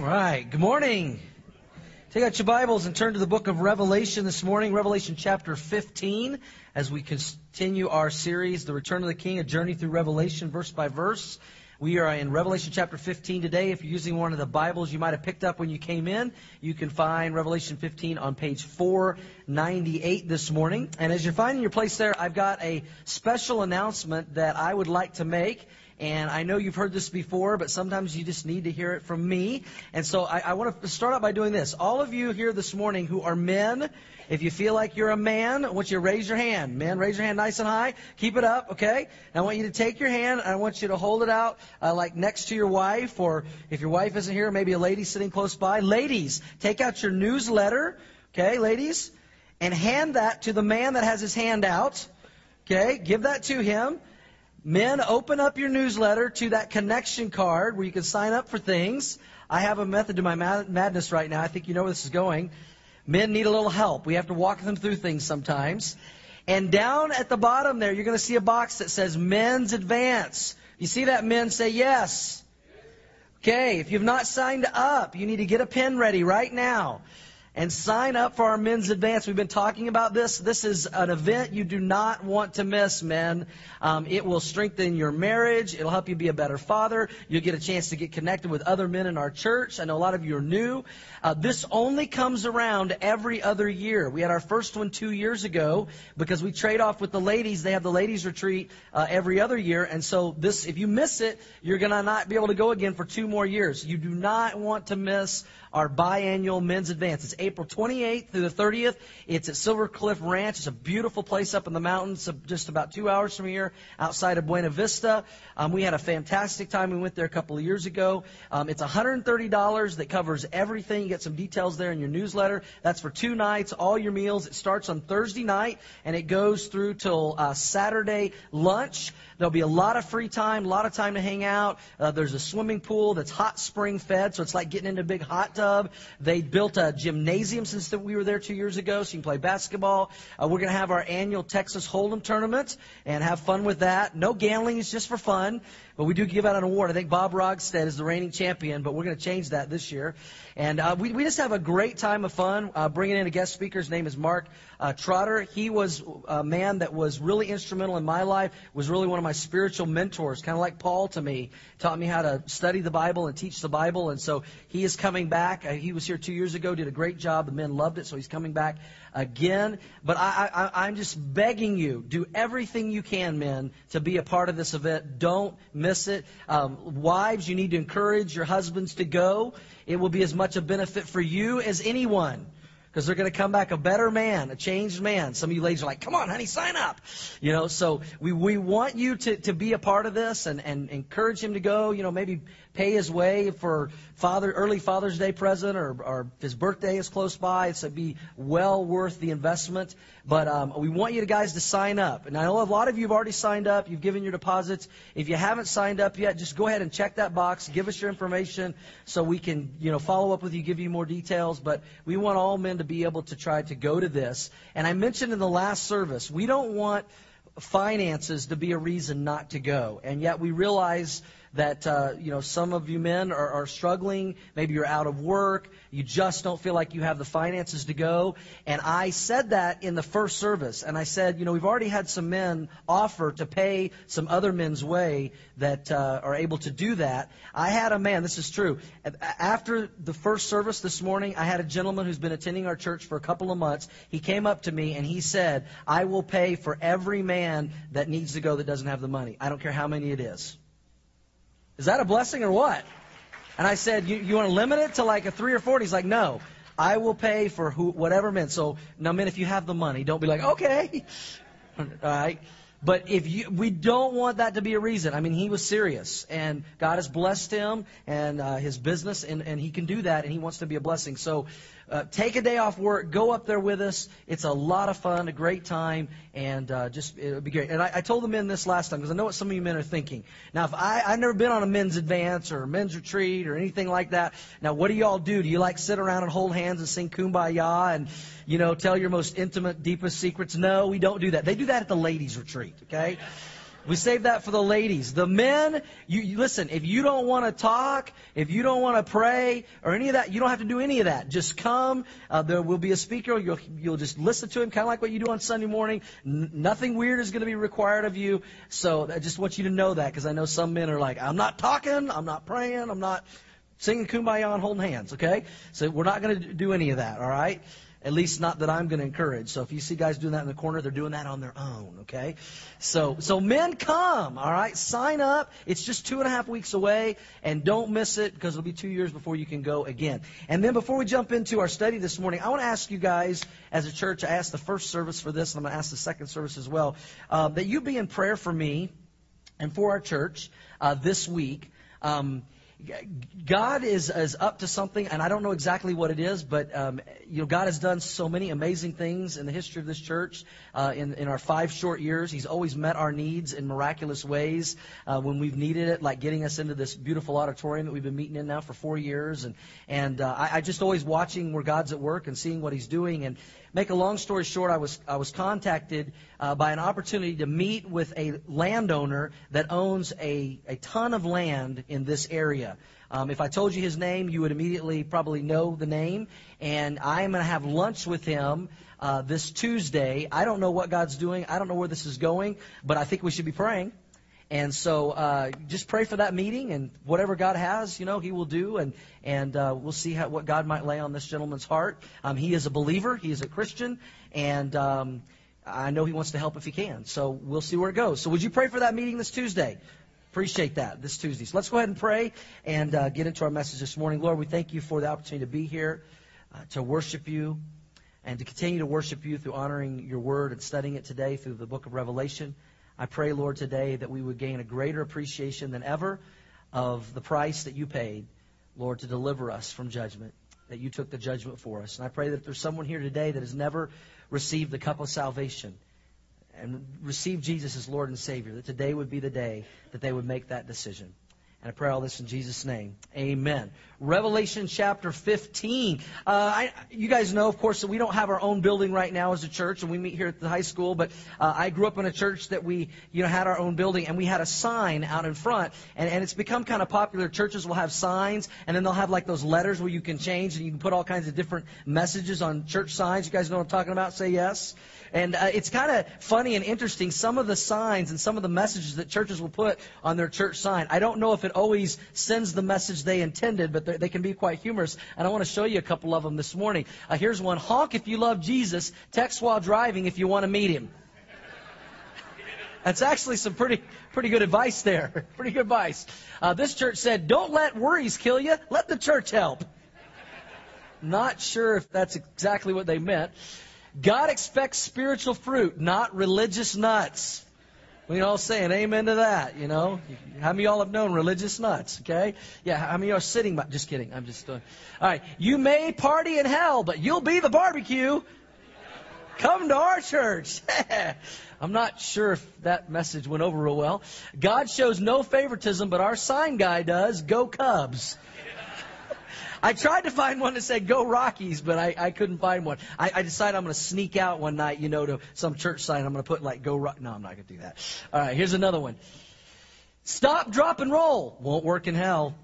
All right. Good morning. Take out your Bibles and turn to the book of Revelation this morning, Revelation chapter 15, as we continue our series, The Return of the King, a journey through Revelation verse by verse. We are in Revelation chapter 15 today. If you're using one of the Bibles you might have picked up when you came in, you can find Revelation 15 on page 498 this morning. And as you're finding your place there, I've got a special announcement that I would like to make. And I know you've heard this before, but sometimes you just need to hear it from me. And so I, I want to start out by doing this. All of you here this morning who are men, if you feel like you're a man, I want you to raise your hand. Men, raise your hand nice and high. Keep it up, okay? And I want you to take your hand and I want you to hold it out uh, like next to your wife, or if your wife isn't here, maybe a lady sitting close by. Ladies, take out your newsletter, okay, ladies, and hand that to the man that has his hand out. Okay, give that to him. Men, open up your newsletter to that connection card where you can sign up for things. I have a method to my madness right now. I think you know where this is going. Men need a little help. We have to walk them through things sometimes. And down at the bottom there, you're going to see a box that says Men's Advance. You see that, men? Say yes. Okay, if you've not signed up, you need to get a pen ready right now and sign up for our men's advance. We've been talking about this. This is an event you do not want to miss, men. Um, it will strengthen your marriage. It'll help you be a better father. You'll get a chance to get connected with other men in our church. I know a lot of you are new. Uh, this only comes around every other year. We had our first one two years ago because we trade off with the ladies. They have the ladies retreat uh, every other year, and so this, if you miss it, you're gonna not be able to go again for two more years. You do not want to miss our biannual men's advance. It's 28th through the 30th. It's at Silver Cliff Ranch. It's a beautiful place up in the mountains, just about two hours from here, outside of Buena Vista. Um, we had a fantastic time. We went there a couple of years ago. Um, it's $130 that covers everything. You get some details there in your newsletter. That's for two nights, all your meals. It starts on Thursday night and it goes through till uh, Saturday lunch. There'll be a lot of free time, a lot of time to hang out. Uh, there's a swimming pool that's hot spring fed, so it's like getting into a big hot tub. They built a gymnasium since we were there two years ago, so you can play basketball. Uh, we're going to have our annual Texas Hold'em tournament and have fun with that. No gambling, it's just for fun. But we do give out an award. I think Bob Rogstead is the reigning champion, but we're going to change that this year. And uh, we, we just have a great time of fun. Uh, bringing in a guest speaker. His name is Mark uh, Trotter. He was a man that was really instrumental in my life, was really one of my spiritual mentors, kind of like Paul to me. Taught me how to study the Bible and teach the Bible. And so he is coming back. Uh, he was here two years ago, did a great job. The men loved it, so he's coming back again. But I, I, I'm just begging you, do everything you can, men, to be a part of this event. Don't miss it. Um, wives, you need to encourage your husbands to go. It will be as much a benefit for you as anyone because they're going to come back a better man, a changed man. Some of you ladies are like, come on, honey, sign up. You know, so we, we want you to, to be a part of this and, and encourage him to go, you know, maybe pay his way for Father early Father's Day present or, or his birthday is close by. It's to be well worth the investment. But um, we want you guys to sign up. And I know a lot of you have already signed up. You've given your deposits. If you haven't signed up yet, just go ahead and check that box. Give us your information so we can, you know, follow up with you, give you more details. But we want all men to be able to try to go to this. And I mentioned in the last service, we don't want finances to be a reason not to go. And yet we realize that uh, you know some of you men are, are struggling. Maybe you're out of work. You just don't feel like you have the finances to go. And I said that in the first service. And I said, you know, we've already had some men offer to pay some other men's way that uh, are able to do that. I had a man. This is true. After the first service this morning, I had a gentleman who's been attending our church for a couple of months. He came up to me and he said, "I will pay for every man that needs to go that doesn't have the money. I don't care how many it is." Is that a blessing or what? And I said, you, you want to limit it to like a three or four? He's like, no. I will pay for who, whatever men. So now, men, if you have the money, don't be like, okay. All right. But if you, we don't want that to be a reason. I mean, he was serious, and God has blessed him and uh, his business, and, and he can do that, and he wants to be a blessing. So uh, take a day off work, go up there with us. It's a lot of fun, a great time, and uh, just it would be great. And I, I told the men this last time because I know what some of you men are thinking. Now, if I I've never been on a men's advance or a men's retreat or anything like that. Now, what do y'all do? Do you like sit around and hold hands and sing kumbaya and you know tell your most intimate, deepest secrets? No, we don't do that. They do that at the ladies' retreat. Okay. We save that for the ladies. The men, you, listen, if you don't want to talk, if you don't want to pray or any of that, you don't have to do any of that. Just come. Uh, there will be a speaker. You'll, you'll just listen to him, kind of like what you do on Sunday morning. N- nothing weird is going to be required of you. So I just want you to know that because I know some men are like, I'm not talking, I'm not praying, I'm not singing kumbaya and holding hands, okay? So we're not going to do any of that, all right? At least not that I'm going to encourage. So if you see guys doing that in the corner, they're doing that on their own, okay? So, so men come, all right? Sign up. It's just two and a half weeks away, and don't miss it because it'll be two years before you can go again. And then before we jump into our study this morning, I want to ask you guys, as a church, I asked the first service for this, and I'm going to ask the second service as well, uh, that you be in prayer for me and for our church uh, this week. Um, God is, is up to something, and I don't know exactly what it is, but um, you know, God has done so many amazing things in the history of this church. Uh, in, in our five short years, He's always met our needs in miraculous ways uh, when we've needed it, like getting us into this beautiful auditorium that we've been meeting in now for four years. And and uh, I, I just always watching where God's at work and seeing what He's doing. And make a long story short, I was I was contacted uh, by an opportunity to meet with a landowner that owns a a ton of land in this area. Um, if I told you his name, you would immediately probably know the name. And I am going to have lunch with him uh, this Tuesday. I don't know what God's doing. I don't know where this is going, but I think we should be praying. And so uh, just pray for that meeting, and whatever God has, you know, He will do, and and uh, we'll see how, what God might lay on this gentleman's heart. Um, he is a believer, he is a Christian, and um, I know he wants to help if he can. So we'll see where it goes. So would you pray for that meeting this Tuesday? Appreciate that this Tuesday. So let's go ahead and pray and uh, get into our message this morning. Lord, we thank you for the opportunity to be here, uh, to worship you, and to continue to worship you through honoring your word and studying it today through the book of Revelation. I pray, Lord, today that we would gain a greater appreciation than ever of the price that you paid, Lord, to deliver us from judgment, that you took the judgment for us. And I pray that there's someone here today that has never received the cup of salvation, and received Jesus as Lord and Savior, that today would be the day that they would make that decision. And I pray all this in Jesus' name. Amen. Revelation chapter 15. Uh, I, you guys know, of course, that we don't have our own building right now as a church, and we meet here at the high school. But uh, I grew up in a church that we, you know, had our own building, and we had a sign out in front. And, and it's become kind of popular. Churches will have signs, and then they'll have like those letters where you can change, and you can put all kinds of different messages on church signs. You guys know what I'm talking about? Say yes. And uh, it's kind of funny and interesting. Some of the signs and some of the messages that churches will put on their church sign. I don't know if it always sends the message they intended, but they can be quite humorous. And I want to show you a couple of them this morning. Uh, here's one: honk if you love Jesus. Text while driving if you want to meet him. That's actually some pretty pretty good advice there. pretty good advice. Uh, this church said, "Don't let worries kill you. Let the church help." Not sure if that's exactly what they meant. God expects spiritual fruit, not religious nuts. We all saying amen to that, you know. How many of y'all have known religious nuts, okay? Yeah, how many are sitting by, just kidding, I'm just doing. All right, you may party in hell, but you'll be the barbecue. Come to our church. I'm not sure if that message went over real well. God shows no favoritism, but our sign guy does. Go Cubs. I tried to find one that said "Go Rockies," but I, I couldn't find one. I, I decided I'm going to sneak out one night, you know, to some church sign. I'm going to put like "Go Rock." No, I'm not going to do that. All right, here's another one. Stop, drop, and roll won't work in hell.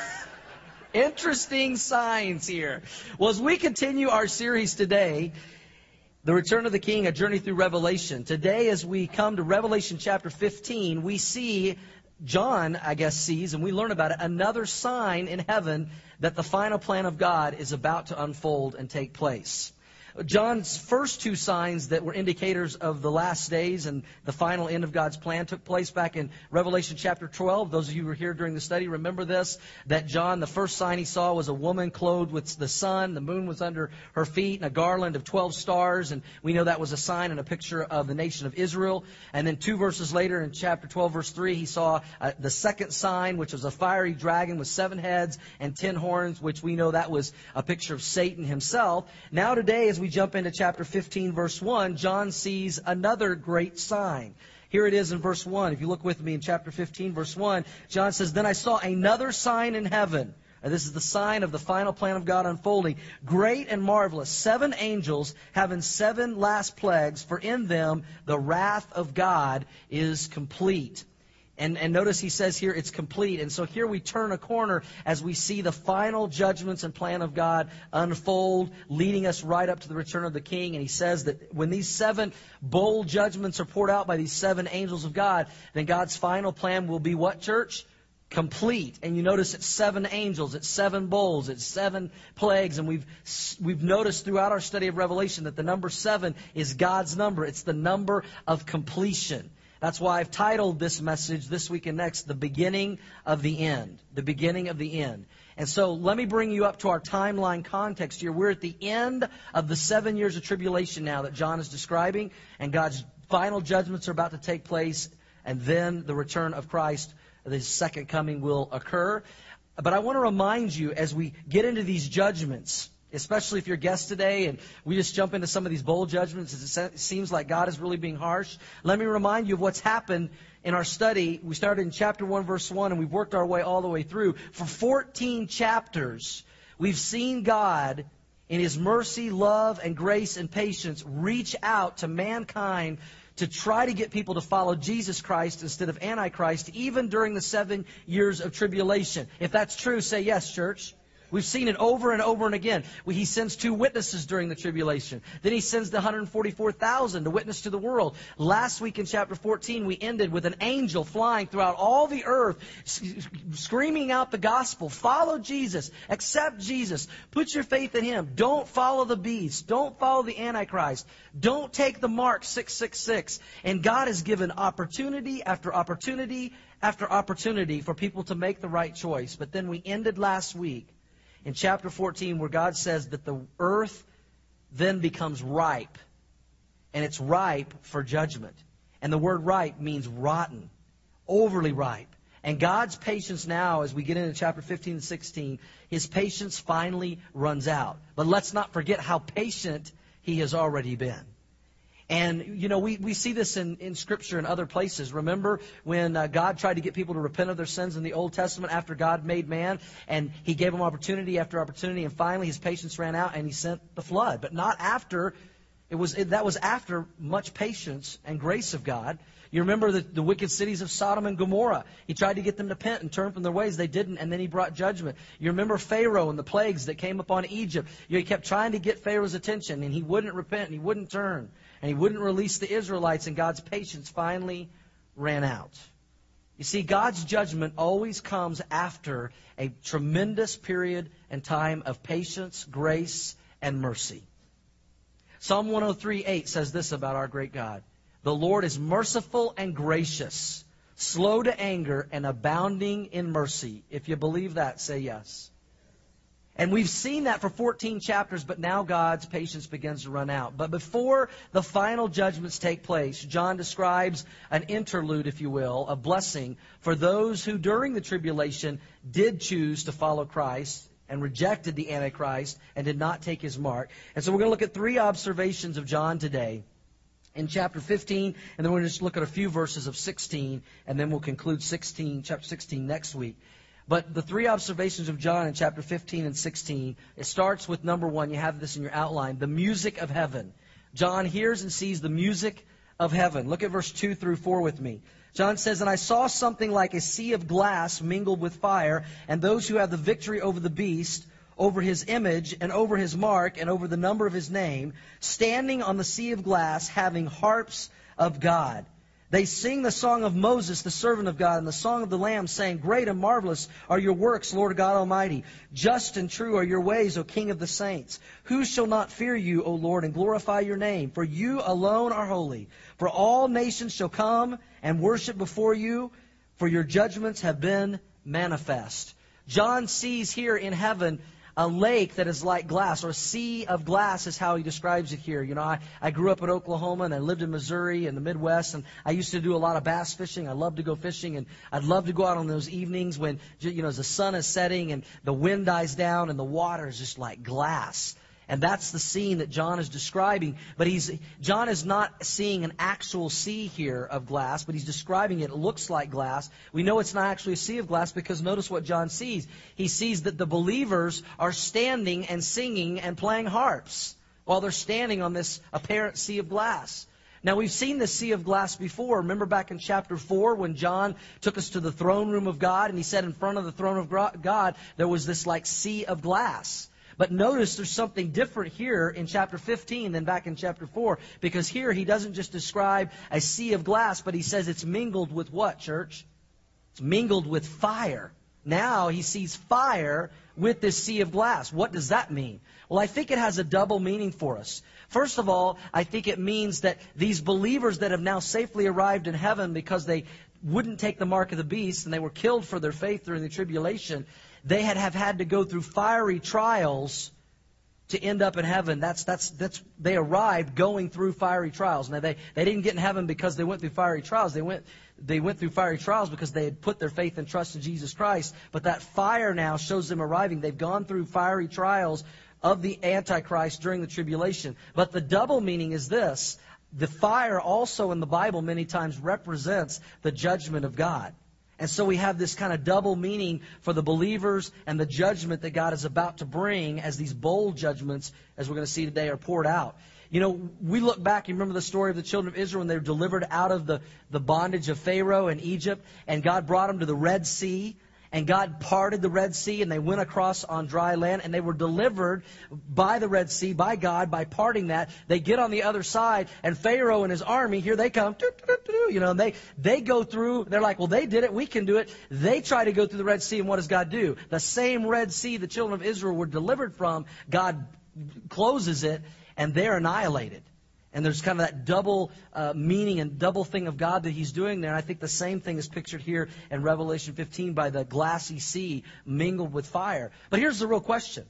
Interesting signs here. Well, as we continue our series today, the Return of the King, a journey through Revelation. Today, as we come to Revelation chapter 15, we see John, I guess, sees, and we learn about it, another sign in heaven that the final plan of God is about to unfold and take place. John's first two signs that were indicators of the last days and the final end of God's plan took place back in Revelation chapter 12. Those of you who were here during the study remember this, that John, the first sign he saw was a woman clothed with the sun. The moon was under her feet and a garland of 12 stars. And we know that was a sign and a picture of the nation of Israel. And then two verses later in chapter 12 verse 3, he saw uh, the second sign, which was a fiery dragon with seven heads and ten horns, which we know that was a picture of Satan himself. Now today, as we jump into chapter 15, verse 1, John sees another great sign. Here it is in verse 1. If you look with me in chapter 15, verse 1, John says, Then I saw another sign in heaven And this is the sign of the final plan of God unfolding. Great and marvelous. Seven angels having seven last plagues, for in them the wrath of God is complete. And, and notice he says here it's complete. And so here we turn a corner as we see the final judgments and plan of God unfold, leading us right up to the return of the King. And he says that when these seven bowl judgments are poured out by these seven angels of God, then God's final plan will be what, church? complete. And you notice it's seven angels, it's seven bowls, it's seven plagues. And we've, we've noticed throughout our study of Revelation that the number seven is God's number. It's the number of completion. That's why I've titled this message this week and next, The Beginning of the End. The Beginning of the End. And so let me bring you up to our timeline context here. We're at the end of the seven years of tribulation now that John is describing, and God's final judgments are about to take place, and then the return of Christ, the second coming, will occur. But I want to remind you as we get into these judgments, especially if you're guest today and we just jump into some of these bowl judgments. It seems like God is really being harsh. Let me remind you of what's happened in our study. We started in chapter 1, verse 1, and we've worked our way all the way through. For 14 chapters, we've seen God, in His mercy, love, and grace and patience, reach out to mankind to try to get people to follow Jesus Christ instead of Antichrist, even during the seven years of tribulation. If that's true, say yes, church. We've seen it over and over and again. He sends two witnesses during the tribulation. Then he sends the 144,000 to witness to the world. Last week in chapter 14, we ended with an angel flying throughout all the earth, screaming out the gospel. Follow Jesus. Accept Jesus. Put your faith in him. Don't follow the beast. Don't follow the Antichrist. Don't take the mark 666. And God has given opportunity after opportunity after opportunity for people to make the right choice. But then we ended last week in chapter 14 where God says that the earth then becomes ripe. And it's ripe for judgment. And the word ripe means rotten, overly ripe. And God's patience now, as we get into chapter 15 and 16, his patience finally runs out. But let's not forget how patient he has already been. And, you know, we, we see this in, in Scripture and other places. Remember when uh, God tried to get people to repent of their sins in the Old Testament after God made man? And He gave them opportunity after opportunity, and finally His patience ran out, and He sent the flood. But not after, it was, it, that was after much patience and grace of God. You remember the, the wicked cities of Sodom and Gomorrah. He tried to get them to repent and turn from their ways. They didn't, and then he brought judgment. You remember Pharaoh and the plagues that came upon Egypt. You know, he kept trying to get Pharaoh's attention, and he wouldn't repent, and he wouldn't turn and he wouldn't release the Israelites, and God's patience finally ran out. You see, God's judgment always comes after a tremendous period and time of patience, grace, and mercy. Psalm 103:8 says this about our great God. The Lord is merciful and gracious, slow to anger and abounding in mercy. If you believe that, say yes. And we've seen that for 14 chapters, but now God's patience begins to run out. But before the final judgments take place, John describes an interlude, if you will, a blessing for those who during the tribulation did choose to follow Christ and rejected the Antichrist and did not take his mark. And so we're going to look at three observations of John today in chapter 15, and then we're going to just look at a few verses of 16, and then we'll conclude 16, chapter 16 next week. But the three observations of John in chapter 15 and 16, it starts with number one. You have this in your outline the music of heaven. John hears and sees the music of heaven. Look at verse 2 through 4 with me. John says, And I saw something like a sea of glass mingled with fire, and those who have the victory over the beast, over his image, and over his mark, and over the number of his name, standing on the sea of glass, having harps of God. They sing the song of Moses, the servant of God, and the song of the Lamb, saying, Great and marvelous are your works, Lord God Almighty. Just and true are your ways, O King of the saints. Who shall not fear you, O Lord, and glorify your name? For you alone are holy. For all nations shall come and worship before you, for your judgments have been manifest. John sees here in heaven a lake that is like glass, or a sea of glass is how he describes it here. You know, I, I grew up in Oklahoma and I lived in Missouri and the Midwest, and I used to do a lot of bass fishing. I love to go fishing, and I'd love to go out on those evenings when, you know, as the sun is setting and the wind dies down and the water is just like glass. And that's the scene that John is describing. But he's, John is not seeing an actual sea here of glass, but he's describing it. It looks like glass. We know it's not actually a sea of glass because notice what John sees. He sees that the believers are standing and singing and playing harps while they're standing on this apparent sea of glass. Now, we've seen the sea of glass before. Remember back in chapter 4 when John took us to the throne room of God and he said in front of the throne of God there was this like sea of glass. But notice there's something different here in chapter 15 than back in chapter 4 because here he doesn't just describe a sea of glass, but he says it's mingled with what, church? It's mingled with fire. Now he sees fire with this sea of glass. What does that mean? Well, I think it has a double meaning for us. First of all, I think it means that these believers that have now safely arrived in heaven because they wouldn't take the mark of the beast and they were killed for their faith during the tribulation, they had have had to go through fiery trials to end up in heaven. That's that's that's they arrived going through fiery trials. Now they, they didn't get in heaven because they went through fiery trials. They went they went through fiery trials because they had put their faith and trust in Jesus Christ. But that fire now shows them arriving. They've gone through fiery trials of the Antichrist during the tribulation. But the double meaning is this the fire also in the Bible many times represents the judgment of God. And so we have this kind of double meaning for the believers and the judgment that God is about to bring as these bowl judgments, as we're going to see today, are poured out. You know, we look back, you remember the story of the children of Israel when they were delivered out of the, the bondage of Pharaoh in Egypt, and God brought them to the Red Sea and God parted the Red Sea and they went across on dry land and they were delivered by the Red Sea, by God, by parting that. They get on the other side and Pharaoh and his army, here they come, you know, and they, they go through, they're like, well, they did it, we can do it. They try to go through the Red Sea and what does God do? The same Red Sea the children of Israel were delivered from, God closes it and they're annihilated. And there's kind of that double uh, meaning and double thing of God that he's doing there. And I think the same thing is pictured here in Revelation 15 by the glassy sea mingled with fire. But here's the real question.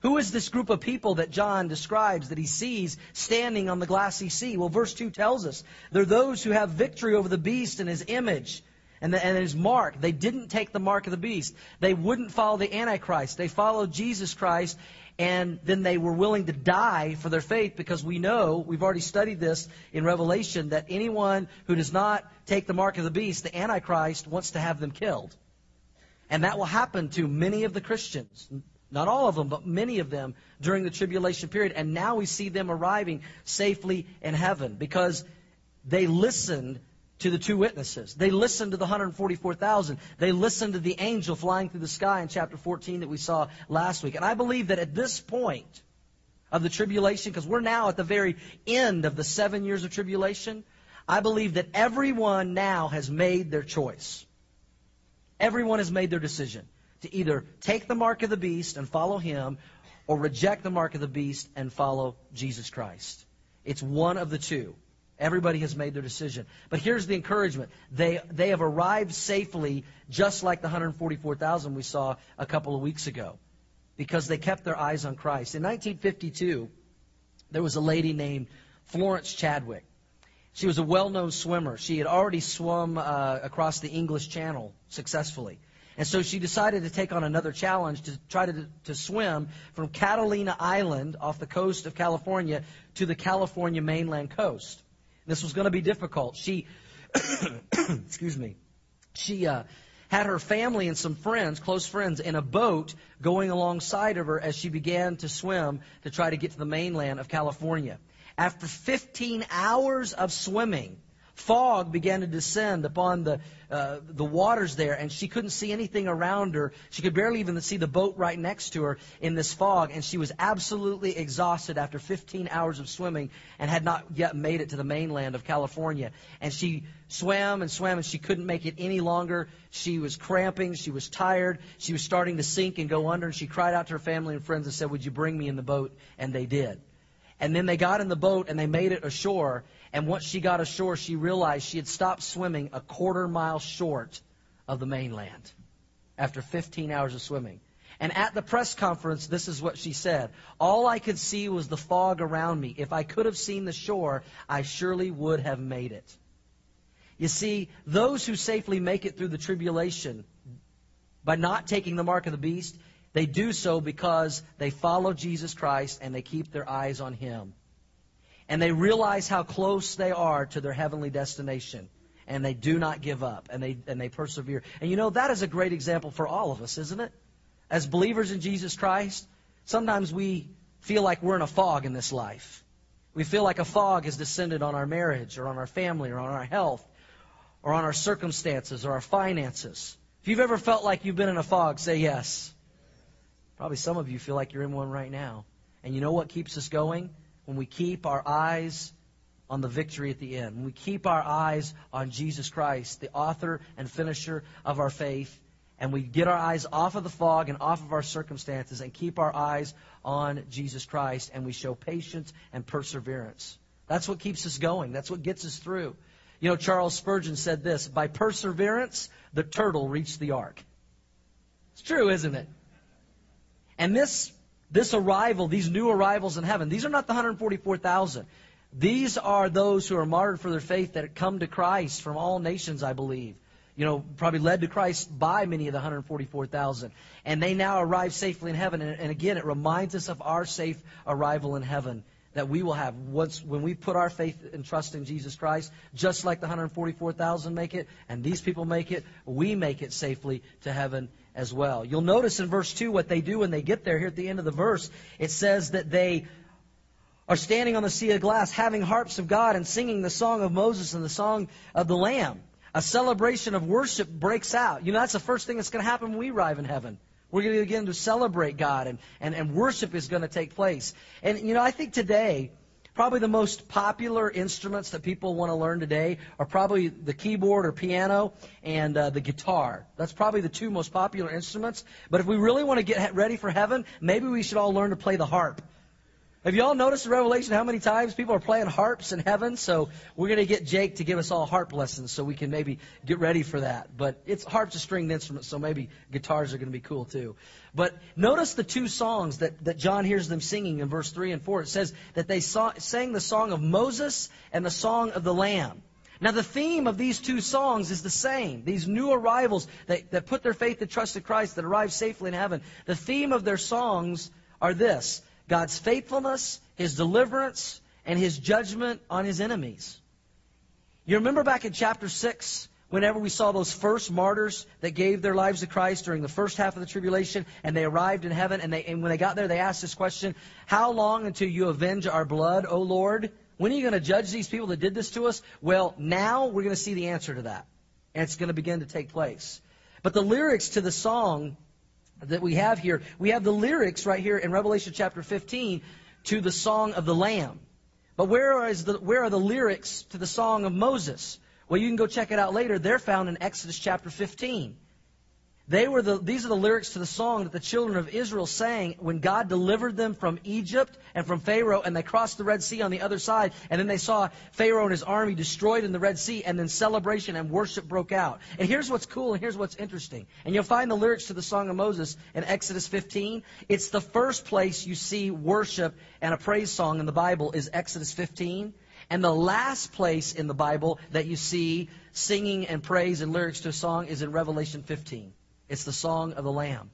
Who is this group of people that John describes that he sees standing on the glassy sea? Well, verse 2 tells us they're those who have victory over the beast and his image and, the, and his mark. They didn't take the mark of the beast. They wouldn't follow the Antichrist. They followed Jesus Christ and then they were willing to die for their faith because we know, we've already studied this in Revelation, that anyone who does not take the mark of the beast, the Antichrist, wants to have them killed. And that will happen to many of the Christians. Not all of them, but many of them during the tribulation period. And now we see them arriving safely in heaven because they listened to the two witnesses. They listened to the 144,000. They listened to the angel flying through the sky in chapter 14 that we saw last week. And I believe that at this point of the tribulation, because we're now at the very end of the seven years of tribulation, I believe that everyone now has made their choice. Everyone has made their decision to either take the mark of the beast and follow him or reject the mark of the beast and follow Jesus Christ. It's one of the two. Everybody has made their decision. But here's the encouragement. They, they have arrived safely, just like the 144,000 we saw a couple of weeks ago, because they kept their eyes on Christ. In 1952, there was a lady named Florence Chadwick. She was a well known swimmer. She had already swum uh, across the English Channel successfully. And so she decided to take on another challenge to try to, to swim from Catalina Island off the coast of California to the California mainland coast. This was going to be difficult. She, excuse me, she uh, had her family and some friends, close friends, in a boat going alongside of her as she began to swim to try to get to the mainland of California. After 15 hours of swimming, fog began to descend upon the, uh, the waters there, and she couldn't see anything around her. She could barely even see the boat right next to her in this fog, and she was absolutely exhausted after 15 hours of swimming and had not yet made it to the mainland of California. And she swam and swam, and she couldn't make it any longer. She was cramping. She was tired. She was starting to sink and go under, and she cried out to her family and friends and said, Would you bring me in the boat? And they did. And then they got in the boat and they made it ashore. And once she got ashore, she realized she had stopped swimming a quarter mile short of the mainland after 15 hours of swimming. And at the press conference, this is what she said. All I could see was the fog around me. If I could have seen the shore, I surely would have made it. You see, those who safely make it through the tribulation by not taking the mark of the beast, They do so because they follow Jesus Christ and they keep their eyes on Him. And they realize how close they are to their heavenly destination. And they do not give up and they, and they persevere. And you know, that is a great example for all of us, isn't it? As believers in Jesus Christ, sometimes we feel like we're in a fog in this life. We feel like a fog has descended on our marriage or on our family or on our health or on our circumstances or our finances. If you've ever felt like you've been in a fog, say yes. Probably some of you feel like you're in one right now. And you know what keeps us going? When we keep our eyes on the victory at the end. When we keep our eyes on Jesus Christ, the author and finisher of our faith, and we get our eyes off of the fog and off of our circumstances and keep our eyes on Jesus Christ, and we show patience and perseverance. That's what keeps us going. That's what gets us through. You know, Charles Spurgeon said this By perseverance, the turtle reached the ark. It's true, isn't it? And this, this arrival, these new arrivals in heaven, these are not the 144,000. These are those who are martyred for their faith that come to Christ from all nations, I believe. You know, probably led to Christ by many of the 144,000. And they now arrive safely in heaven. And, again, it reminds us of our safe arrival in heaven that we will have once when we put our faith and trust in Jesus Christ, just like the 144,000 make it, and these people make it, we make it safely to heaven as well. You'll notice in verse 2 what they do when they get there. Here at the end of the verse, it says that they are standing on the sea of glass, having harps of God and singing the song of Moses and the song of the Lamb. A celebration of worship breaks out. You know, that's the first thing that's going to happen when we arrive in heaven. We're going to begin to celebrate God, and, and, and worship is going to take place. And, you know, I think today, probably the most popular instruments that people want to learn today are probably the keyboard or piano and uh, the guitar. That's probably the two most popular instruments. But if we really want to get ready for heaven, maybe we should all learn to play the harp. Have you all noticed in Revelation how many times people are playing harps in heaven? So we're going to get Jake to give us all harp lessons so we can maybe get ready for that. But it's harp's a stringed instrument, so maybe guitars are going to be cool too. But notice the two songs that, that John hears them singing in verse 3 and 4. It says that they saw, sang the song of Moses and the song of the Lamb. Now, the theme of these two songs is the same. These new arrivals that, that put their faith and trust in Christ, that arrive safely in heaven, the theme of their songs are this God's faithfulness, His deliverance, and His judgment on His enemies. You remember back in chapter 6, whenever we saw those first martyrs that gave their lives to Christ during the first half of the tribulation, and they arrived in heaven, and, they, and when they got there, they asked this question How long until you avenge our blood, O Lord? When are you going to judge these people that did this to us? Well, now we're going to see the answer to that. And it's going to begin to take place. But the lyrics to the song that we have here, we have the lyrics right here in Revelation chapter 15 to the song of the Lamb. But where, is the, where are the lyrics to the song of Moses? Well, you can go check it out later. They're found in Exodus chapter 15. They were the, these are the lyrics to the song that the children of Israel sang when God delivered them from Egypt and from Pharaoh, and they crossed the Red Sea on the other side, and then they saw Pharaoh and his army destroyed in the Red Sea, and then celebration and worship broke out. And here's what's cool, and here's what's interesting. And you'll find the lyrics to the Song of Moses in Exodus 15. It's the first place you see worship and a praise song in the Bible is Exodus 15. And the last place in the Bible that you see singing and praise and lyrics to a song is in Revelation 15. It's the song of the Lamb.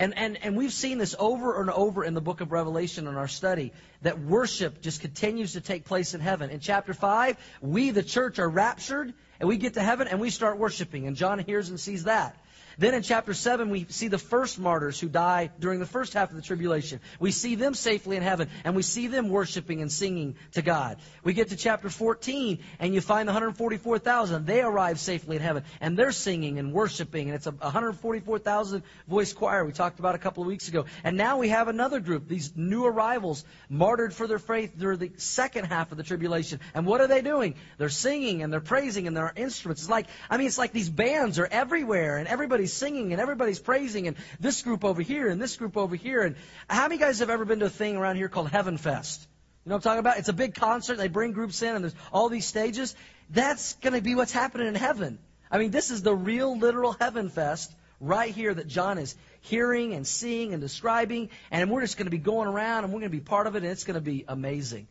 And, and, and we've seen this over and over in the book of Revelation in our study that worship just continues to take place in heaven. In chapter 5, we, the church, are raptured and we get to heaven and we start worshiping. And John hears and sees that. Then in chapter 7, we see the first martyrs who die during the first half of the tribulation. We see them safely in heaven, and we see them worshiping and singing to God. We get to chapter 14, and you find the 144,000. They arrive safely in heaven, and they're singing and worshiping, and it's a 144,000 voice choir we talked about a couple of weeks ago. And now we have another group, these new arrivals, martyred for their faith during the second half of the tribulation. And what are they doing? They're singing and they're praising and there are instruments. It's like, I mean, it's like these bands are everywhere, and everybody's everybody's singing and everybody's praising and this group over here and this group over here. And how many guys have ever been to a thing around here called Heaven Fest? You know what I'm talking about? It's a big concert. They bring groups in and there's all these stages. That's going to be what's happening in heaven. I mean, this is the real literal Heaven Fest right here that John is hearing and seeing and describing. And we're just going to be going around and we're going to be part of it and it's going to be amazing.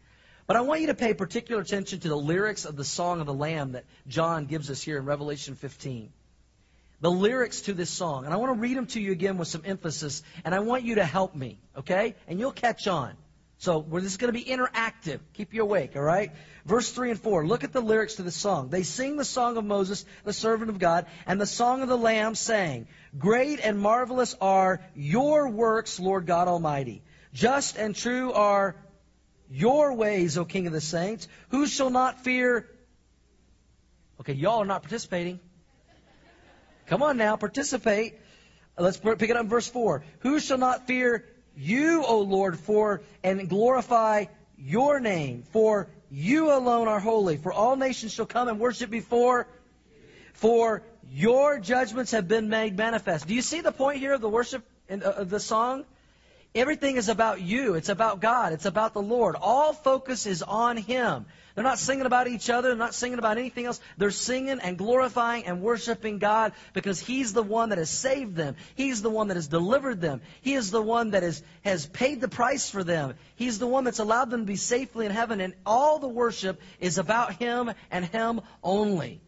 But I want you to pay particular attention to the lyrics of the Song of the Lamb that John gives us here in Revelation 15. The lyrics to this song. And I want to read them to you again with some emphasis, and I want you to help me, okay? And you'll catch on. So this is going to be interactive. Keep you awake, all right? Verse 3 and 4. Look at the lyrics to the song. They sing the song of Moses, the servant of God, and the song of the Lamb, saying, Great and marvelous are your works, Lord God Almighty. Just and true are your ways, O King of the saints. Who shall not fear? Okay, y'all are not participating. Come on now, participate. Let's pick it up in verse 4. Who shall not fear you, O Lord, for and glorify your name? For you alone are holy. For all nations shall come and worship before. For your judgments have been made manifest. Do you see the point here of the worship in, uh, the song? Everything is about you. It's about God. It's about the Lord. All focus is on Him. They're not singing about each other. They're not singing about anything else. They're singing and glorifying and worshiping God because He's the one that has saved them. He's the one that has delivered them. He is the one that is, has paid the price for them. He's the one that's allowed them to be safely in heaven. And all the worship is about Him and Him only.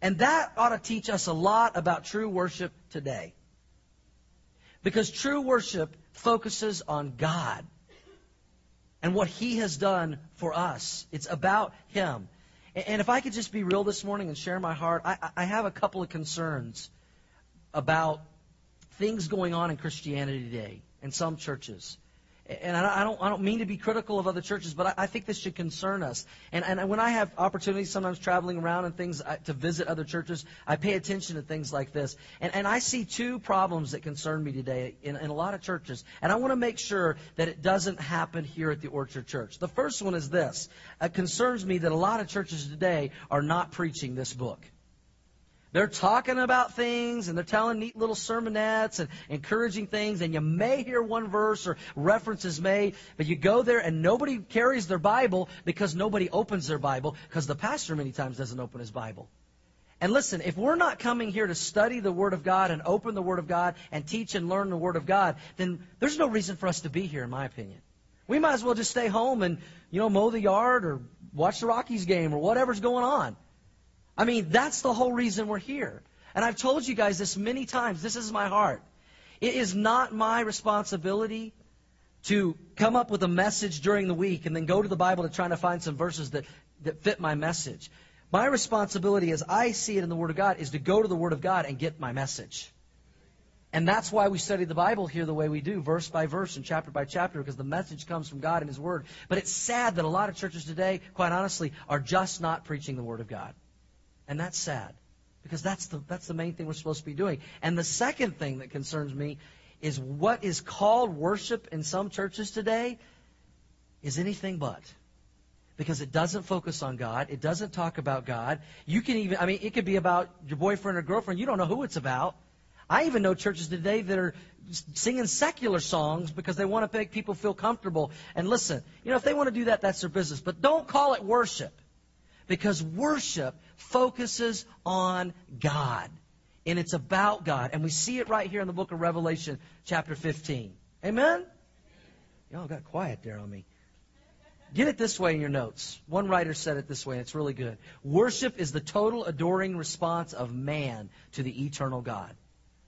And that ought to teach us a lot about true worship today. Because true worship focuses on God and what He has done for us. It's about Him. And if I could just be real this morning and share my heart, I, I have a couple of concerns about things going on in Christianity today in some churches and I don't, I don't mean to be critical of other churches, but I, I think this should concern us. And, and when I have opportunities, sometimes traveling around and things I, to visit other churches, I pay attention to things like this. And, and I see two problems that concern me today in, in a lot of churches. And I want to make sure that it doesn't happen here at the Orchard Church. The first one is this. It concerns me that a lot of churches today are not preaching this book. They're talking about things and they're telling neat little sermonettes and encouraging things, and you may hear one verse or references made, but you go there and nobody carries their Bible because nobody opens their Bible because the pastor many times doesn't open his Bible. And listen, if we're not coming here to study the Word of God and open the Word of God and teach and learn the Word of God, then there's no reason for us to be here, in my opinion. We might as well just stay home and, you know, mow the yard or watch the Rockies game or whatever's going on. I mean, that's the whole reason we're here. And I've told you guys this many times. This is my heart. It is not my responsibility to come up with a message during the week and then go to the Bible to try to find some verses that, that fit my message. My responsibility, as I see it in the Word of God, is to go to the Word of God and get my message. And that's why we study the Bible here the way we do, verse by verse and chapter by chapter, because the message comes from God and His Word. But it's sad that a lot of churches today, quite honestly, are just not preaching the Word of God. And that's sad because that's the, that's the main thing we're supposed to be doing. And the second thing that concerns me is what is called worship in some churches today is anything but. Because it doesn't focus on God. It doesn't talk about God. You can even, I mean, it could be about your boyfriend or girlfriend. You don't know who it's about. I even know churches today that are singing secular songs because they want to make people feel comfortable. And listen, you know, if they want to do that, that's their business. But don't call it worship. Because worship focuses on God. And it's about God. And we see it right here in the book of Revelation, chapter 15. Amen? Y'all got quiet there on me. Get it this way in your notes. One writer said it this way, and it's really good. Worship is the total adoring response of man to the eternal God.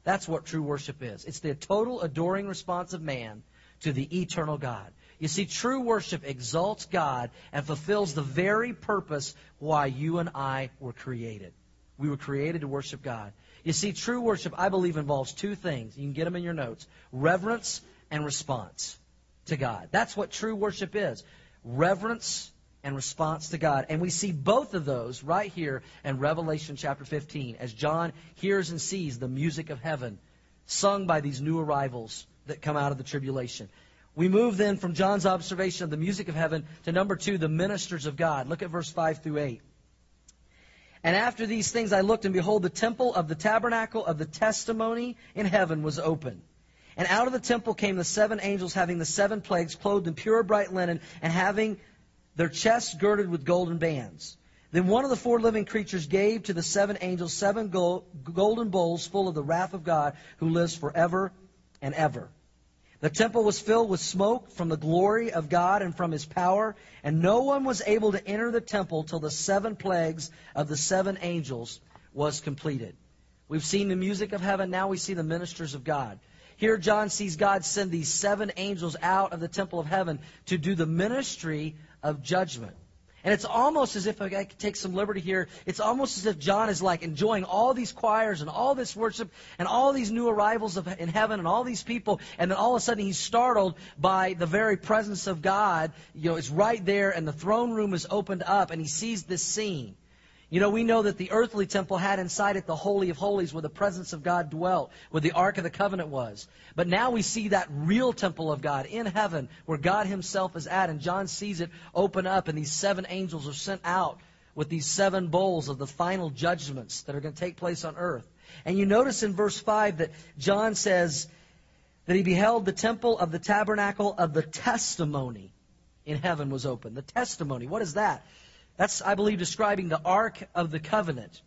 That's what true worship is. It's the total adoring response of man to the eternal God. You see, true worship exalts God and fulfills the very purpose why you and I were created. We were created to worship God. You see, true worship, I believe, involves two things. You can get them in your notes reverence and response to God. That's what true worship is reverence and response to God. And we see both of those right here in Revelation chapter 15 as John hears and sees the music of heaven sung by these new arrivals that come out of the tribulation. We move then from John's observation of the music of heaven to number two, the ministers of God. Look at verse 5 through 8. And after these things I looked, and behold, the temple of the tabernacle of the testimony in heaven was open. And out of the temple came the seven angels having the seven plagues, clothed in pure bright linen, and having their chests girded with golden bands. Then one of the four living creatures gave to the seven angels seven gold, golden bowls full of the wrath of God, who lives forever and ever. The temple was filled with smoke from the glory of God and from his power, and no one was able to enter the temple till the seven plagues of the seven angels was completed. We've seen the music of heaven, now we see the ministers of God. Here, John sees God send these seven angels out of the temple of heaven to do the ministry of judgment. And it's almost as if I could take some liberty here. It's almost as if John is like enjoying all these choirs and all this worship and all these new arrivals of, in heaven and all these people. And then all of a sudden he's startled by the very presence of God. You know, it's right there and the throne room is opened up and he sees this scene. You know, we know that the earthly temple had inside it the Holy of Holies where the presence of God dwelt, where the Ark of the Covenant was. But now we see that real temple of God in heaven where God Himself is at. And John sees it open up, and these seven angels are sent out with these seven bowls of the final judgments that are going to take place on earth. And you notice in verse 5 that John says that he beheld the temple of the tabernacle of the testimony in heaven was open. The testimony, what is that? That's, I believe, describing the Ark of the Covenant.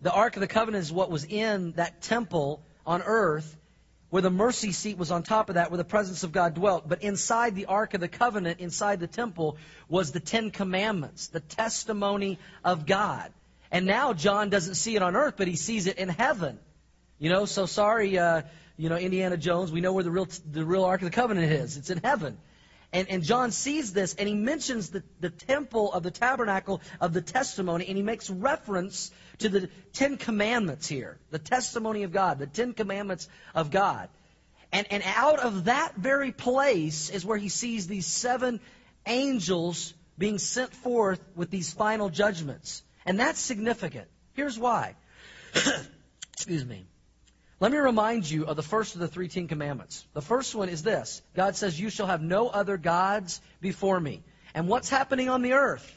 The Ark of the Covenant is what was in that temple on earth, where the mercy seat was on top of that, where the presence of God dwelt. But inside the Ark of the Covenant, inside the temple, was the Ten Commandments, the testimony of God. And now John doesn't see it on earth, but he sees it in heaven. You know, so sorry, uh, you know, Indiana Jones, we know where the real, the real Ark of the Covenant is. It's in heaven. And, and John sees this, and he mentions the, the temple of the tabernacle of the testimony, and he makes reference to the Ten Commandments here, the testimony of God, the Ten Commandments of God. And, and out of that very place is where he sees these seven angels being sent forth with these final judgments. And that's significant. Here's why. Excuse me. Let me remind you of the first of the three Ten Commandments. The first one is this God says, You shall have no other gods before me. And what's happening on the earth?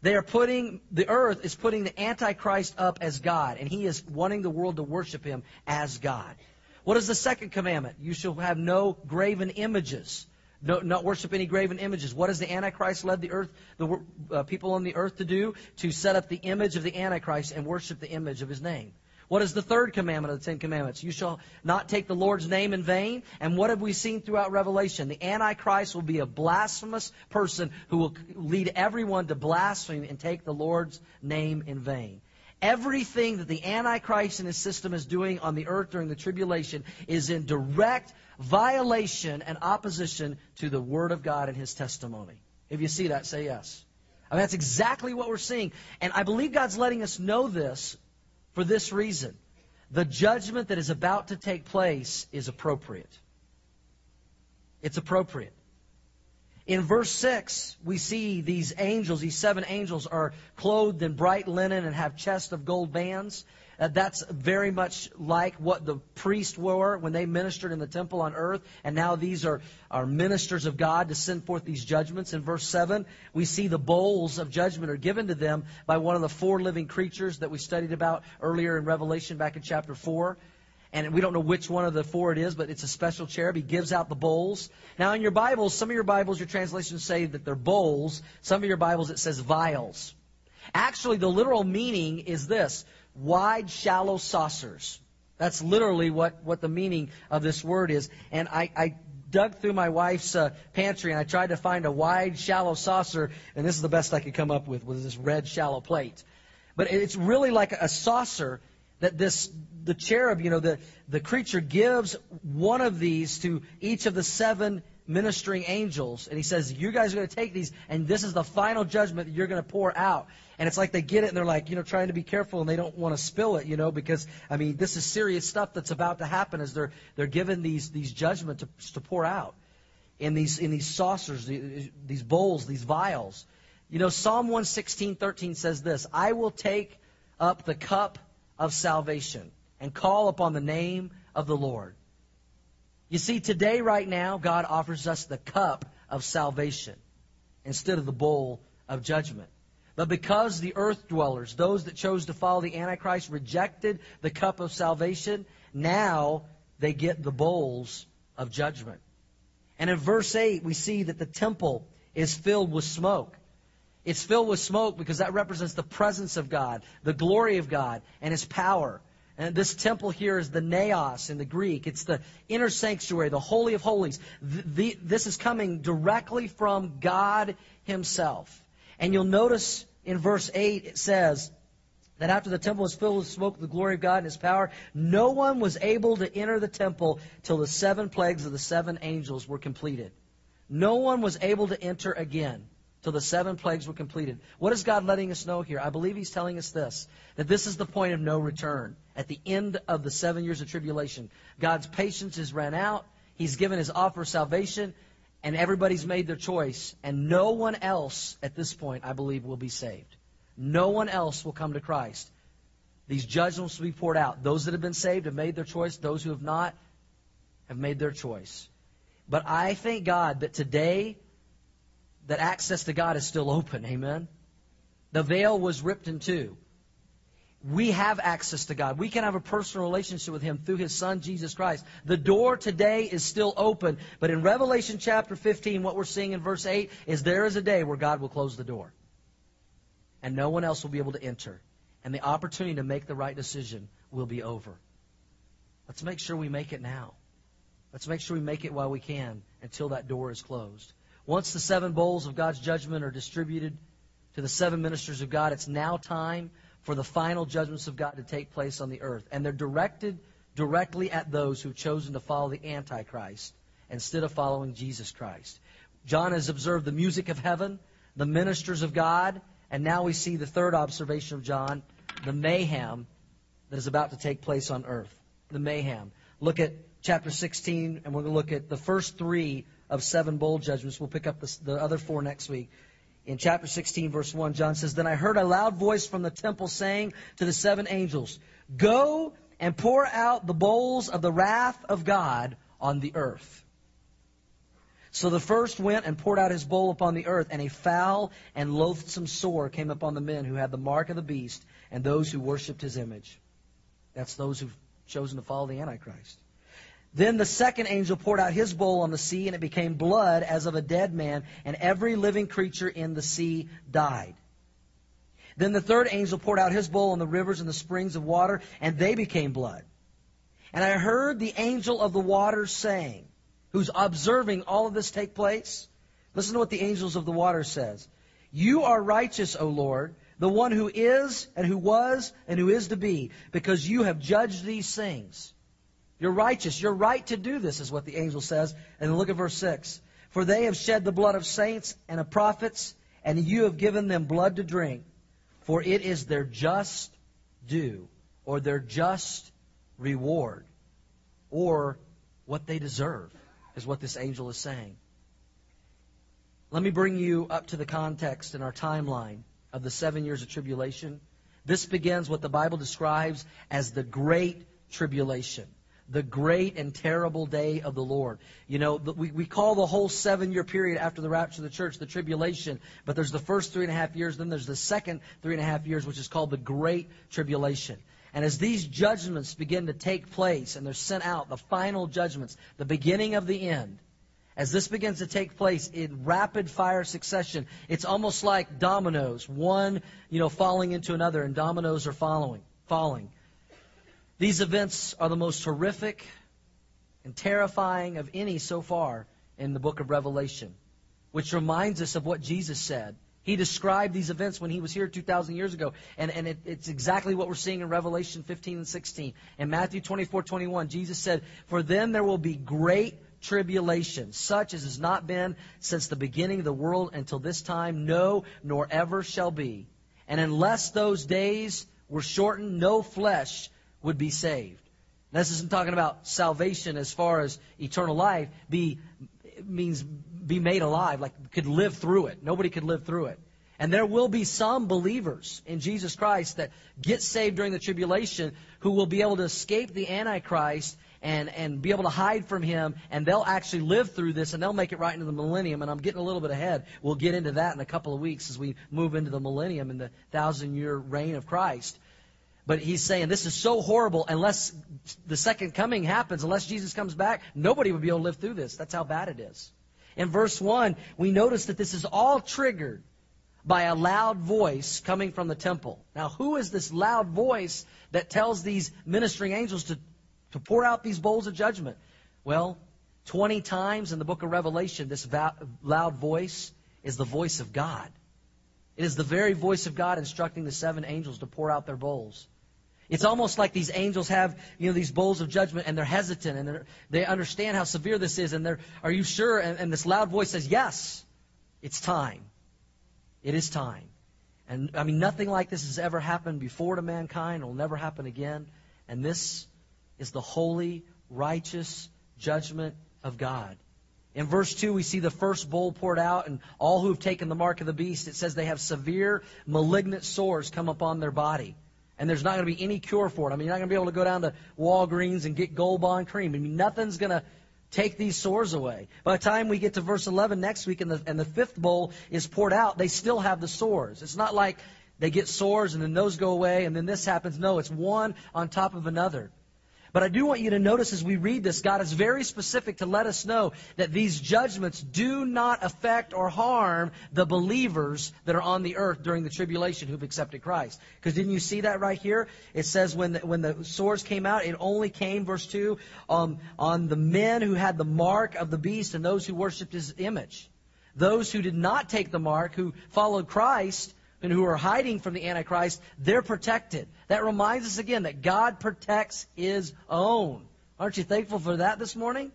They are putting, the earth is putting the Antichrist up as God, and he is wanting the world to worship him as God. What is the second commandment? You shall have no graven images. No, not worship any graven images. What has the Antichrist led the earth, the uh, people on the earth to do? To set up the image of the Antichrist and worship the image of his name. What is the third commandment of the Ten Commandments? You shall not take the Lord's name in vain. And what have we seen throughout Revelation? The Antichrist will be a blasphemous person who will lead everyone to blaspheme and take the Lord's name in vain. Everything that the Antichrist and his system is doing on the earth during the tribulation is in direct violation and opposition to the Word of God and His testimony. If you see that, say yes. I mean, that's exactly what we're seeing. And I believe God's letting us know this for this reason the judgment that is about to take place is appropriate. It's appropriate. In verse 6, we see these angels, these seven angels, are clothed in bright linen and have chests of gold bands. Uh, that's very much like what the priests were when they ministered in the temple on earth. And now these are, are ministers of God to send forth these judgments. In verse 7, we see the bowls of judgment are given to them by one of the four living creatures that we studied about earlier in Revelation back in chapter 4 and we don't know which one of the four it is, but it's a special cherub. He gives out the bowls. Now, in your Bibles, some of your Bibles, your translations say that they're bowls. Some of your Bibles, it says vials. Actually, the literal meaning is this wide, shallow saucers. That's literally what, what the meaning of this word is. And I, I dug through my wife's uh, pantry and I tried to find a wide, shallow saucer, and this is the best I could come up with, was this red, shallow plate. But it's really like a saucer that this the cherub, you know, the, the creature gives one of these to each of the seven ministering angels, and he says, You guys are going to take these, and this is the final judgment that you're going to pour out. And it's like they get it and they're like, you know, trying to be careful and they don't want to spill it, you know, because I mean, this is serious stuff that's about to happen as they're they're given these these judgments to, to pour out in these in these saucers, these bowls, these vials. You know, Psalm 116:13 says this, "I will take up the cup of salvation and call upon the name of the Lord." You see, today, right now, God offers us the cup of salvation instead of the bowl of judgment. But because the earth dwellers, those that chose to follow the Antichrist, rejected the cup of salvation, now they get the bowls of judgment. And in verse 8, we see that the temple is filled with smoke. It's filled with smoke because that represents the presence of God, the glory of God, and His power. And this temple here is the naos in the Greek. It's the inner sanctuary, the Holy of Holies. The, the, this is coming directly from God Himself. And you'll notice in verse 8 it says that after the temple was filled with smoke, the glory of God and His power, no one was able to enter the temple till the seven plagues of the seven angels were completed. No one was able to enter again till the seven plagues were completed. What is God letting us know here? I believe He's telling us this that this is the point of no return. At the end of the seven years of tribulation, God's patience has ran out. He's given His offer of salvation, and everybody's made their choice. And no one else at this point, I believe, will be saved. No one else will come to Christ. These judgments will be poured out. Those that have been saved have made their choice. Those who have not have made their choice. But I thank God that today that access to God is still open. Amen. The veil was ripped in two. We have access to God. We can have a personal relationship with Him through His Son, Jesus Christ. The door today is still open. But in Revelation chapter 15, what we're seeing in verse 8 is there is a day where God will close the door. And no one else will be able to enter. And the opportunity to make the right decision will be over. Let's make sure we make it now. Let's make sure we make it while we can until that door is closed. Once the seven bowls of God's judgment are distributed to the seven ministers of God, it's now time for the final judgments of God to take place on the earth. And they're directed directly at those who've chosen to follow the Antichrist instead of following Jesus Christ. John has observed the music of heaven, the ministers of God, and now we see the third observation of John, the mayhem that is about to take place on earth. The mayhem. Look at chapter 16, and we're going to look at the first three of seven bowl judgments. We'll pick up the, the other four next week. In chapter 16, verse 1, John says, Then I heard a loud voice from the temple saying to the seven angels, Go and pour out the bowls of the wrath of God on the earth. So the first went and poured out his bowl upon the earth, and a foul and loathsome sore came upon the men who had the mark of the beast and those who worshipped his image. That's those who've chosen to follow the Antichrist. Then the second angel poured out his bowl on the sea, and it became blood as of a dead man, and every living creature in the sea died. Then the third angel poured out his bowl on the rivers and the springs of water, and they became blood. And I heard the angel of the waters saying, who's observing all of this take place, listen to what the angels of the water says. You are righteous, O Lord, the one who is and who was and who is to be, because you have judged these things. You're righteous. You're right to do this, is what the angel says. And look at verse 6. For they have shed the blood of saints and of prophets, and you have given them blood to drink, for it is their just due, or their just reward, or what they deserve, is what this angel is saying. Let me bring you up to the context in our timeline of the seven years of tribulation. This begins what the Bible describes as the Great Tribulation the great and terrible day of the Lord. You know, we, we call the whole seven year period after the rapture of the church the tribulation, but there's the first three and a half years, then there's the second three and a half years, which is called the great tribulation. And as these judgments begin to take place and they're sent out, the final judgments, the beginning of the end, as this begins to take place in rapid fire succession, it's almost like dominoes, one, you know, falling into another, and dominoes are following, falling. These events are the most horrific and terrifying of any so far in the book of Revelation, which reminds us of what Jesus said. He described these events when he was here 2,000 years ago, and, and it, it's exactly what we're seeing in Revelation 15 and 16. In Matthew 24, 21, Jesus said, For then there will be great tribulation, such as has not been since the beginning of the world until this time, no, nor ever shall be. And unless those days were shortened, no flesh would be saved. This isn't talking about salvation as far as eternal life. Be means be made alive, like could live through it. Nobody could live through it. And there will be some believers in Jesus Christ that get saved during the tribulation who will be able to escape the Antichrist and, and be able to hide from him, and they'll actually live through this, and they'll make it right into the millennium. And I'm getting a little bit ahead. We'll get into that in a couple of weeks as we move into the millennium and the thousand year reign of Christ. But he's saying this is so horrible unless the second coming happens, unless Jesus comes back, nobody would be able to live through this. That's how bad it is. In verse 1, we notice that this is all triggered by a loud voice coming from the temple. Now, who is this loud voice that tells these ministering angels to, to pour out these bowls of judgment? Well, 20 times in the book of Revelation, this loud voice is the voice of God. It is the very voice of God instructing the seven angels to pour out their bowls. It's almost like these angels have, you know, these bowls of judgment and they're hesitant and they're, they understand how severe this is and they're, are you sure? And, and this loud voice says, yes, it's time. It is time. And I mean, nothing like this has ever happened before to mankind. It will never happen again. And this is the holy, righteous judgment of God. In verse 2, we see the first bowl poured out, and all who have taken the mark of the beast, it says they have severe, malignant sores come upon their body. And there's not going to be any cure for it. I mean, you're not going to be able to go down to Walgreens and get Gold Bond cream. I mean, nothing's going to take these sores away. By the time we get to verse 11 next week and the, and the fifth bowl is poured out, they still have the sores. It's not like they get sores and then those go away and then this happens. No, it's one on top of another. But I do want you to notice as we read this, God is very specific to let us know that these judgments do not affect or harm the believers that are on the earth during the tribulation who've accepted Christ. Because didn't you see that right here? It says when the, when the swords came out, it only came, verse 2, um, on the men who had the mark of the beast and those who worshipped his image. Those who did not take the mark, who followed Christ, and who are hiding from the Antichrist, they're protected. That reminds us again that God protects His own. Aren't you thankful for that this morning?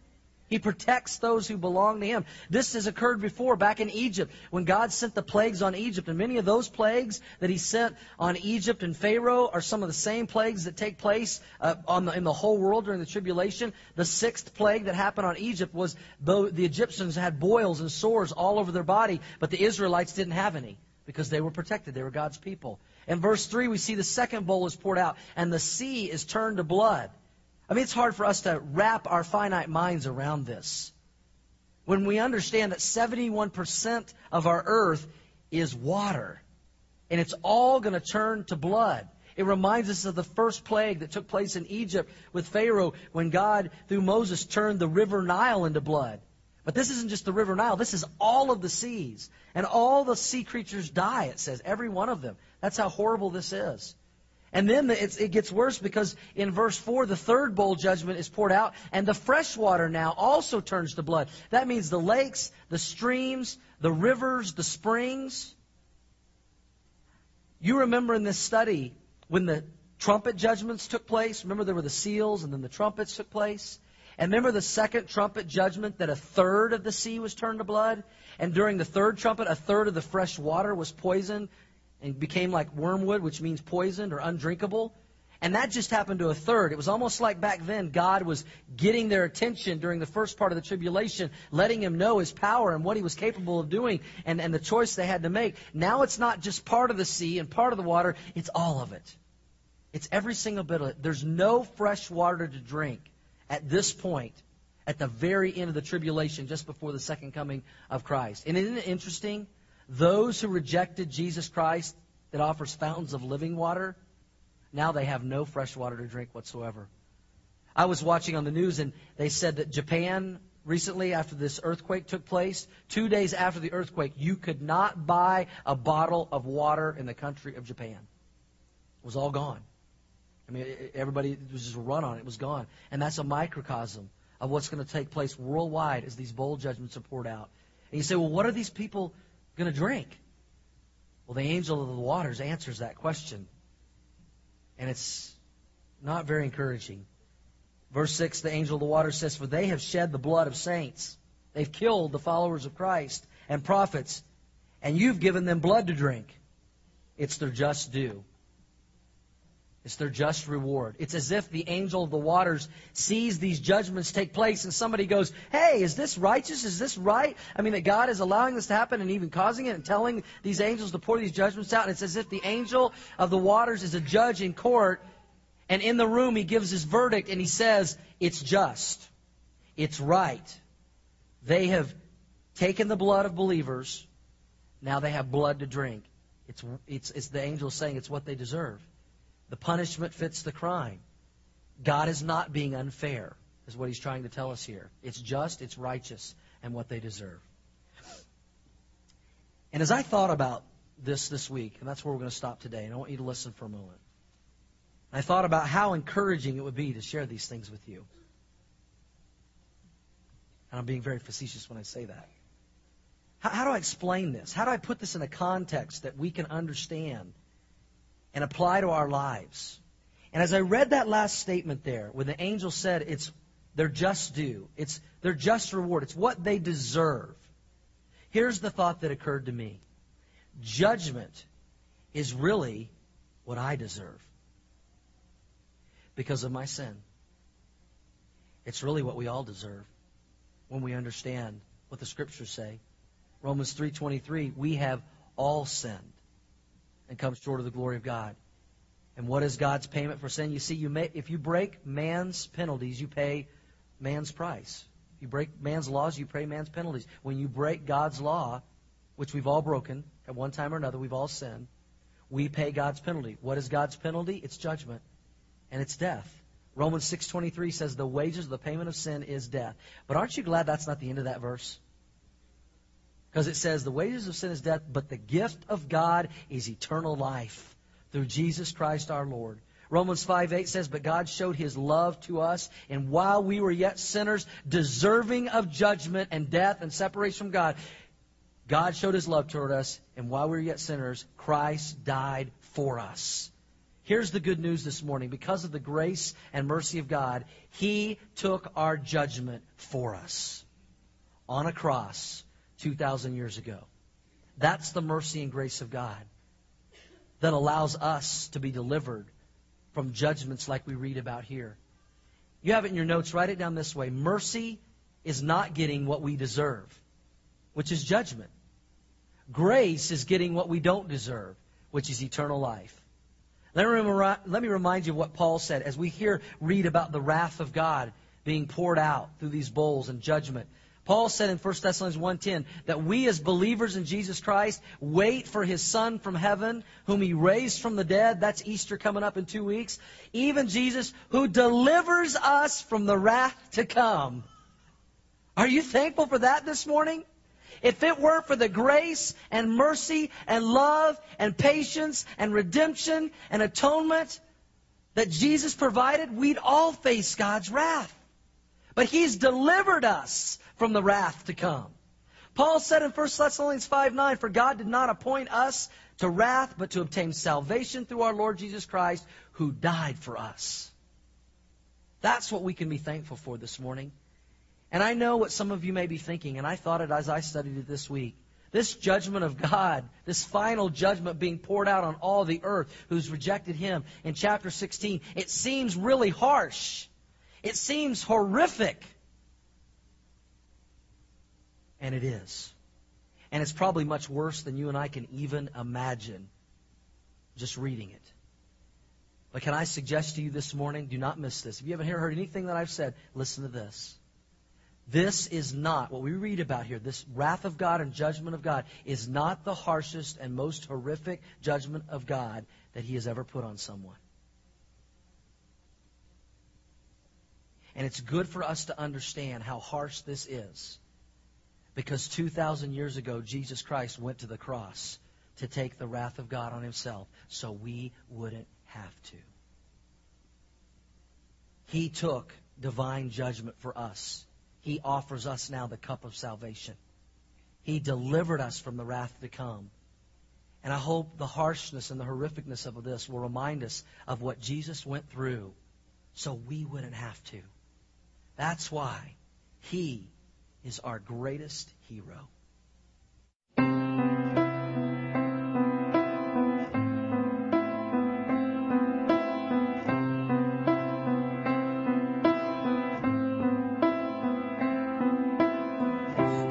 He protects those who belong to Him. This has occurred before back in Egypt when God sent the plagues on Egypt. And many of those plagues that He sent on Egypt and Pharaoh are some of the same plagues that take place uh, the, in the whole world during the tribulation. The sixth plague that happened on Egypt was the Egyptians had boils and sores all over their body, but the Israelites didn't have any because they were protected. They were God's people. In verse 3, we see the second bowl is poured out, and the sea is turned to blood. I mean, it's hard for us to wrap our finite minds around this. When we understand that 71% of our earth is water, and it's all going to turn to blood. It reminds us of the first plague that took place in Egypt with Pharaoh when God, through Moses, turned the river Nile into blood. But this isn't just the river Nile. This is all of the seas. And all the sea creatures die, it says. Every one of them. That's how horrible this is. And then it gets worse because in verse 4, the third bowl judgment is poured out, and the fresh water now also turns to blood. That means the lakes, the streams, the rivers, the springs. You remember in this study when the trumpet judgments took place? Remember there were the seals and then the trumpets took place? And remember the second trumpet judgment that a third of the sea was turned to blood? And during the third trumpet, a third of the fresh water was poisoned and became like wormwood, which means poisoned or undrinkable. And that just happened to a third. It was almost like back then God was getting their attention during the first part of the tribulation, letting them know his power and what he was capable of doing and, and the choice they had to make. Now it's not just part of the sea and part of the water, it's all of it. It's every single bit of it. There's no fresh water to drink at this point, at the very end of the tribulation, just before the second coming of Christ. And isn't it interesting? Those who rejected Jesus Christ that offers fountains of living water, now they have no fresh water to drink whatsoever. I was watching on the news and they said that Japan recently, after this earthquake took place, two days after the earthquake, you could not buy a bottle of water in the country of Japan. It was all gone. I mean, everybody was just run on it. It was gone. And that's a microcosm of what's going to take place worldwide as these bowl judgments are poured out. And you say, well, what are these people going to drink? Well, the angel of the waters answers that question. And it's not very encouraging. Verse 6, the angel of the waters says, For they have shed the blood of saints. They've killed the followers of Christ and prophets, and you've given them blood to drink. It's their just due. It's their just reward. It's as if the angel of the waters sees these judgments take place and somebody goes, Hey, is this righteous? Is this right? I mean, that God is allowing this to happen and even causing it and telling these angels to pour these judgments out. And it's as if the angel of the waters is a judge in court and in the room he gives his verdict and he says, It's just. It's right. They have taken the blood of believers. Now they have blood to drink. It's, it's, it's the angel saying it's what they deserve. The punishment fits the crime. God is not being unfair, is what he's trying to tell us here. It's just, it's righteous, and what they deserve. And as I thought about this this week, and that's where we're going to stop today, and I want you to listen for a moment. I thought about how encouraging it would be to share these things with you. And I'm being very facetious when I say that. How, how do I explain this? How do I put this in a context that we can understand and apply to our lives? And as I read that last statement there, when the angel said it's their just due, it's their just reward, it's what they deserve. Here's the thought that occurred to me judgment is really what I deserve because of my sin. It's really what we all deserve when we understand what the scriptures say. Romans 3:23, we have all sinned and comes short of the glory of God. And what is God's payment for sin? You see, you may, if you break man's penalties, you pay man's price. You break man's laws, you pay man's penalties. When you break God's law, which we've all broken at one time or another, we've all sinned, we pay God's penalty. What is God's penalty? It's judgment and it's death. Romans 6:23 says the wages of the payment of sin is death. But aren't you glad that's not the end of that verse? Because it says the wages of sin is death, but the gift of God is eternal life through Jesus Christ our Lord. Romans 5 8 says, But God showed his love to us, and while we were yet sinners, deserving of judgment and death and separation from God, God showed his love toward us, and while we were yet sinners, Christ died for us. Here's the good news this morning. Because of the grace and mercy of God, He took our judgment for us on a cross 2,000 years ago. That's the mercy and grace of God that allows us to be delivered from judgments like we read about here. You have it in your notes, write it down this way. Mercy is not getting what we deserve, which is judgment. Grace is getting what we don't deserve, which is eternal life. Let me, remind you of what Paul said as we hear read about the wrath of God being poured out through these bowls and judgment. Paul said in 1 Thessalonians 1:10 that we as believers in Jesus Christ wait for his son from heaven whom he raised from the dead. That's Easter coming up in 2 weeks. Even Jesus who delivers us from the wrath to come. Are you thankful for that this morning? If it weren't for the grace and mercy and love and patience and redemption and atonement that Jesus provided, we'd all face God's wrath. But He's delivered us from the wrath to come. Paul said in 1 Thessalonians 5 9, For God did not appoint us to wrath, but to obtain salvation through our Lord Jesus Christ, who died for us. That's what we can be thankful for this morning. And I know what some of you may be thinking, and I thought it as I studied it this week. This judgment of God, this final judgment being poured out on all the earth who's rejected Him in chapter 16, it seems really harsh. It seems horrific. And it is. And it's probably much worse than you and I can even imagine just reading it. But can I suggest to you this morning, do not miss this. If you haven't heard anything that I've said, listen to this. This is not, what we read about here, this wrath of God and judgment of God, is not the harshest and most horrific judgment of God that He has ever put on someone. And it's good for us to understand how harsh this is. Because 2,000 years ago, Jesus Christ went to the cross to take the wrath of God on himself so we wouldn't have to. He took divine judgment for us. He offers us now the cup of salvation. He delivered us from the wrath to come. And I hope the harshness and the horrificness of this will remind us of what Jesus went through so we wouldn't have to. That's why He is our greatest hero.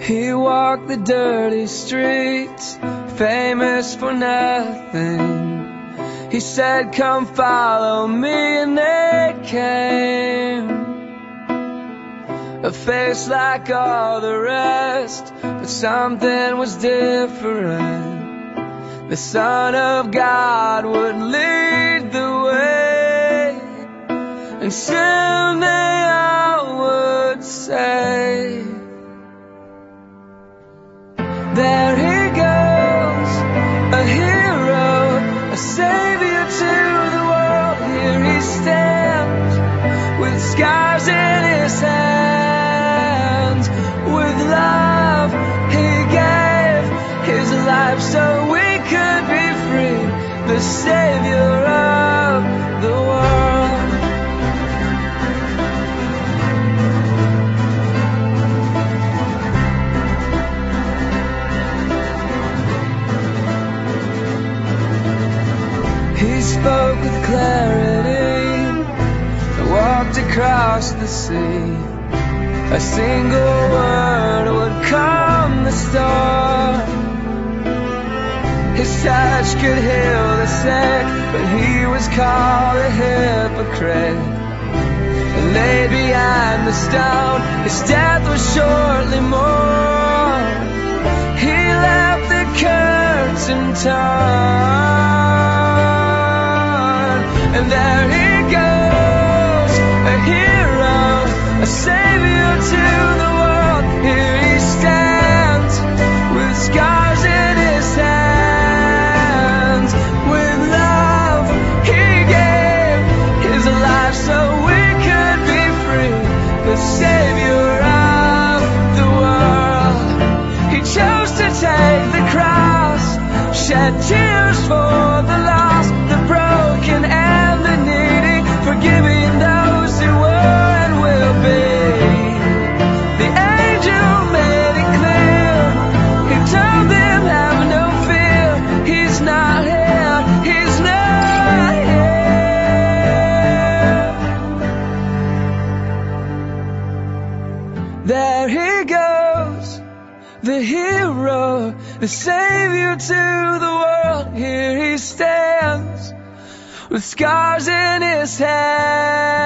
He walked the dirty streets, famous for nothing. He said, Come follow me, and they came. A face like all the rest, but something was different. The Son of God would lead the way, and soon they all would say, there he goes, a hero, a savior to the world. Here he stands with scars in his hands, Savior of the world. He spoke with clarity and walked across the sea. A single word would calm the storm. Touch could heal the sick, but he was called a hypocrite. And laid behind the stone, his death was shortly mourned. He left the curtain torn, and there he goes, a hero, a savior to the scars in his hands.